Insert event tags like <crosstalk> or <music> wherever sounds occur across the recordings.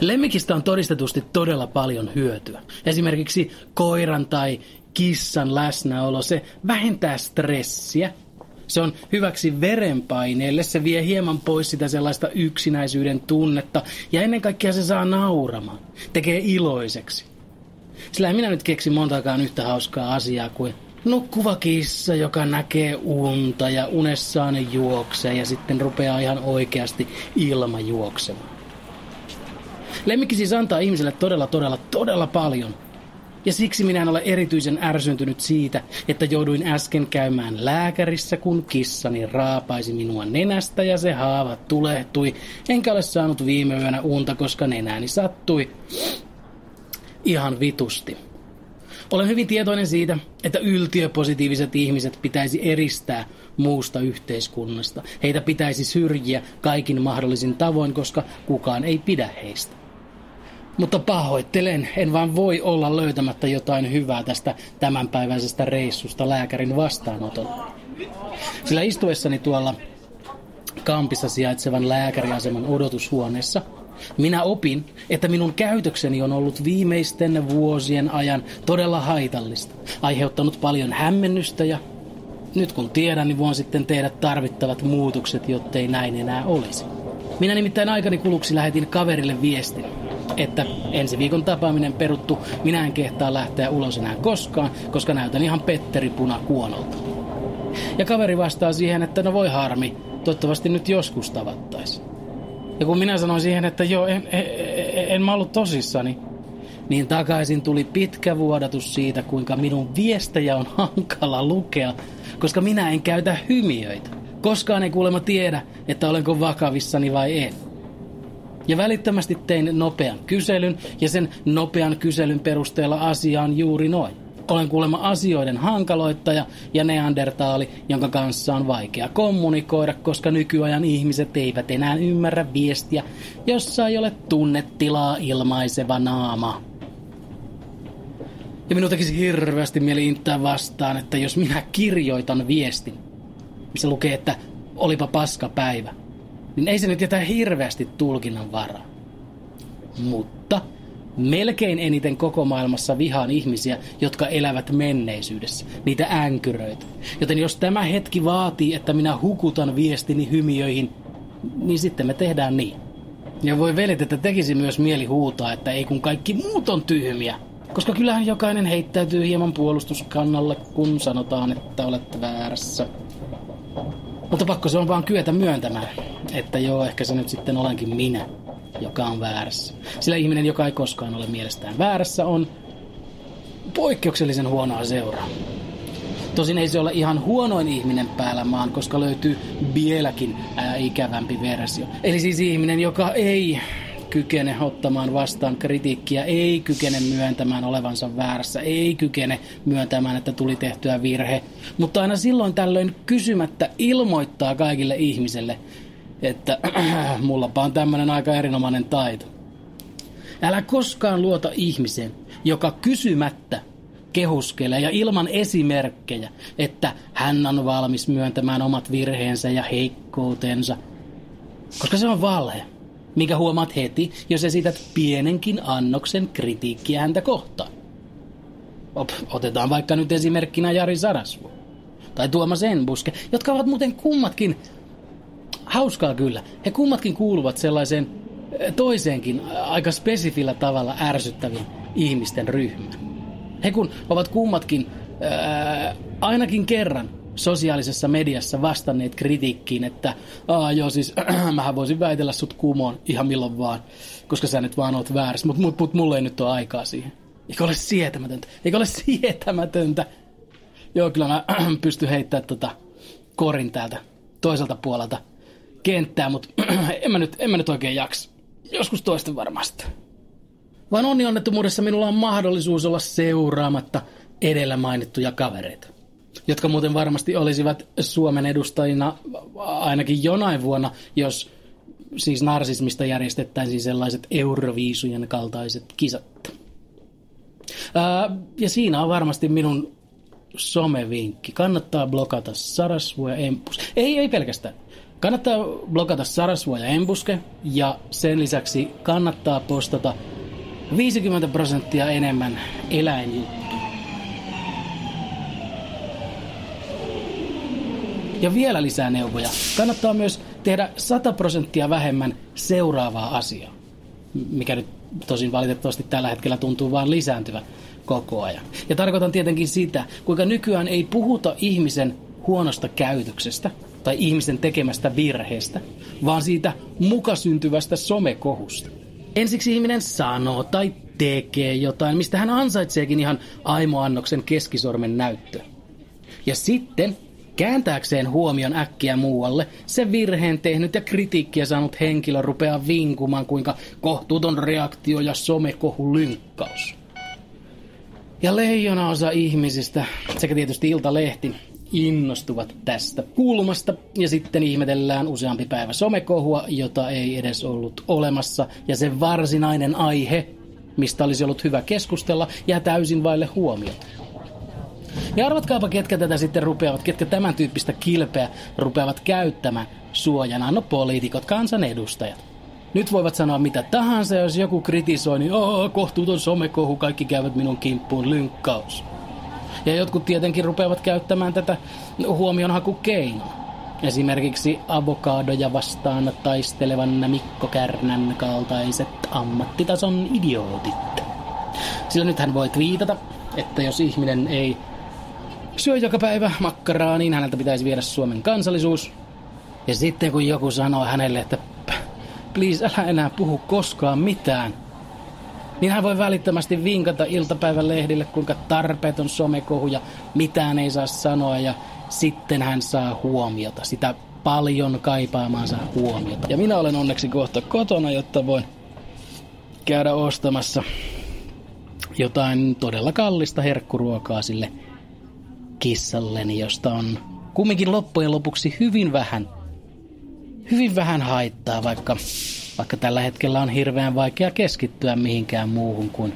Lemmikistä on todistetusti todella paljon hyötyä. Esimerkiksi koiran tai kissan läsnäolo, se vähentää stressiä, se on hyväksi verenpaineelle, se vie hieman pois sitä sellaista yksinäisyyden tunnetta ja ennen kaikkea se saa nauramaan, tekee iloiseksi. Sillä en minä nyt keksi montakaan yhtä hauskaa asiaa kuin nukkuva kissa, joka näkee unta ja unessaan ne juoksee ja sitten rupeaa ihan oikeasti ilma juoksemaan. Lemmikki siis antaa ihmiselle todella, todella, todella paljon. Ja siksi minä en ole erityisen ärsyntynyt siitä, että jouduin äsken käymään lääkärissä, kun kissani raapaisi minua nenästä ja se haava tulehtui. Enkä ole saanut viime yönä unta, koska nenäni sattui ihan vitusti. Olen hyvin tietoinen siitä, että yltiöpositiiviset ihmiset pitäisi eristää muusta yhteiskunnasta. Heitä pitäisi syrjiä kaikin mahdollisin tavoin, koska kukaan ei pidä heistä. Mutta pahoittelen, en vaan voi olla löytämättä jotain hyvää tästä tämänpäiväisestä reissusta lääkärin vastaanotolla. Sillä istuessani tuolla kampissa sijaitsevan lääkäriaseman odotushuoneessa minä opin, että minun käytökseni on ollut viimeisten vuosien ajan todella haitallista, aiheuttanut paljon hämmennystä ja nyt kun tiedän, niin voin sitten tehdä tarvittavat muutokset, jottei näin enää olisi. Minä nimittäin aikani kuluksi lähetin kaverille viestin, että ensi viikon tapaaminen peruttu, minä en kehtaa lähteä ulos enää koskaan, koska näytän ihan Petteri Puna kuonolta. Ja kaveri vastaa siihen, että no voi harmi, toivottavasti nyt joskus tavattaisi. Ja kun minä sanoin siihen, että joo, en, en, en mä ollut tosissani, niin takaisin tuli pitkä vuodatus siitä, kuinka minun viestejä on hankala lukea, koska minä en käytä hymiöitä. Koskaan ei kuulemma tiedä, että olenko vakavissani vai en. Ja välittömästi tein nopean kyselyn, ja sen nopean kyselyn perusteella asia on juuri noin. Olen kuulemma asioiden hankaloittaja ja neandertaali, jonka kanssa on vaikea kommunikoida, koska nykyajan ihmiset eivät enää ymmärrä viestiä, jossa ei ole tunnetilaa ilmaiseva naama. Ja minun tekisi hirveästi mieli inttää vastaan, että jos minä kirjoitan viestin, missä lukee, että olipa paska päivä, niin ei se nyt jätä hirveästi tulkinnan varaa. Mutta melkein eniten koko maailmassa vihaan ihmisiä, jotka elävät menneisyydessä, niitä änkyröitä. Joten jos tämä hetki vaatii, että minä hukutan viestini hymiöihin, niin sitten me tehdään niin. Ja voi velit, että tekisi myös mieli huutaa, että ei kun kaikki muut on tyhmiä. Koska kyllähän jokainen heittäytyy hieman puolustuskannalle, kun sanotaan, että olette väärässä. Mutta pakko se on vaan kyetä myöntämään, että joo, ehkä se nyt sitten olenkin minä, joka on väärässä. Sillä ihminen, joka ei koskaan ole mielestään väärässä, on poikkeuksellisen huonoa seuraa. Tosin ei se ole ihan huonoin ihminen päällä maan, koska löytyy vieläkin ää, ikävämpi versio. Eli siis ihminen, joka ei kykene ottamaan vastaan kritiikkiä, ei kykene myöntämään olevansa väärässä, ei kykene myöntämään, että tuli tehtyä virhe, mutta aina silloin tällöin kysymättä ilmoittaa kaikille ihmiselle, että <clears throat> mullapa on tämmöinen aika erinomainen taito. Älä koskaan luota ihmiseen, joka kysymättä kehuskelee ja ilman esimerkkejä, että hän on valmis myöntämään omat virheensä ja heikkoutensa, koska se on valhe minkä huomaat heti, jos esität pienenkin annoksen kritiikkiä häntä kohtaan. Op, otetaan vaikka nyt esimerkkinä Jari Sarasvu tai Tuomas Enbuske, jotka ovat muuten kummatkin, hauskaa kyllä, he kummatkin kuuluvat sellaiseen eh, toiseenkin aika spesifillä tavalla ärsyttävien ihmisten ryhmään. He kun ovat kummatkin ää, ainakin kerran sosiaalisessa mediassa vastanneet kritiikkiin, että Aa, joo siis <clears throat> mähän voisin väitellä sut kumoon ihan milloin vaan, koska sä nyt vaan oot väärässä, mutta mut, mut, mulle ei nyt ole aikaa siihen. Eikö ole sietämätöntä? Eikö ole sietämätöntä? Joo, kyllä mä <clears throat> pystyn heittämään tota korin täältä toiselta puolelta kenttää, mutta <clears throat> en, mä nyt, en mä nyt oikein jaksa. Joskus toista varmasti. Vaan onni onnettomuudessa minulla on mahdollisuus olla seuraamatta edellä mainittuja kavereita jotka muuten varmasti olisivat Suomen edustajina ainakin jonain vuonna, jos siis narsismista järjestettäisiin sellaiset Euroviisujen kaltaiset kisat. Ää, ja siinä on varmasti minun somevinkki. Kannattaa blokata Sarasvu ja Empus. Ei, ei pelkästään. Kannattaa blokata Sarasvuo ja Embuske ja sen lisäksi kannattaa postata 50 prosenttia enemmän eläinjuttuja. Ja vielä lisää neuvoja. Kannattaa myös tehdä 100 prosenttia vähemmän seuraavaa asiaa, mikä nyt tosin valitettavasti tällä hetkellä tuntuu vaan lisääntyvän koko ajan. Ja tarkoitan tietenkin sitä, kuinka nykyään ei puhuta ihmisen huonosta käytöksestä tai ihmisen tekemästä virheestä, vaan siitä mukasyntyvästä somekohusta. Ensiksi ihminen sanoo tai tekee jotain, mistä hän ansaitseekin ihan aimoannoksen keskisormen näyttö. Ja sitten Kääntääkseen huomion äkkiä muualle, se virheen tehnyt ja kritiikkiä saanut henkilö rupeaa vinkumaan, kuinka kohtuuton reaktio ja somekohu lynkkaus. Ja leijona osa ihmisistä, sekä tietysti Iltalehti, innostuvat tästä kulmasta ja sitten ihmetellään useampi päivä somekohua, jota ei edes ollut olemassa ja se varsinainen aihe, mistä olisi ollut hyvä keskustella, jää täysin vaille huomiota. Ja arvatkaapa, ketkä tätä sitten rupeavat, ketkä tämän tyyppistä kilpeä rupeavat käyttämään suojana. No poliitikot, kansanedustajat. Nyt voivat sanoa mitä tahansa, jos joku kritisoi, niin oh, kohtuuton somekohu, kaikki käyvät minun kimppuun, lynkkaus. Ja jotkut tietenkin rupeavat käyttämään tätä huomionhakukeinoa. Esimerkiksi avokaadoja vastaan taistelevan Mikko Kärnän kaltaiset ammattitason idiootit. Sillä nythän voi twiitata, että jos ihminen ei syö joka päivä makkaraa, niin häneltä pitäisi viedä Suomen kansallisuus. Ja sitten kun joku sanoo hänelle, että please älä enää puhu koskaan mitään, niin hän voi välittömästi vinkata iltapäivän lehdille, kuinka tarpeeton somekohu ja mitään ei saa sanoa ja sitten hän saa huomiota, sitä paljon kaipaamaansa huomiota. Ja minä olen onneksi kohta kotona, jotta voin käydä ostamassa jotain todella kallista herkkuruokaa sille kissalleni, josta on kumminkin loppujen lopuksi hyvin vähän, hyvin vähän haittaa, vaikka, vaikka tällä hetkellä on hirveän vaikea keskittyä mihinkään muuhun kuin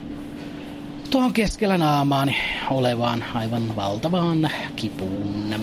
tuohon keskellä naamaani olevaan aivan valtavaan kipuun.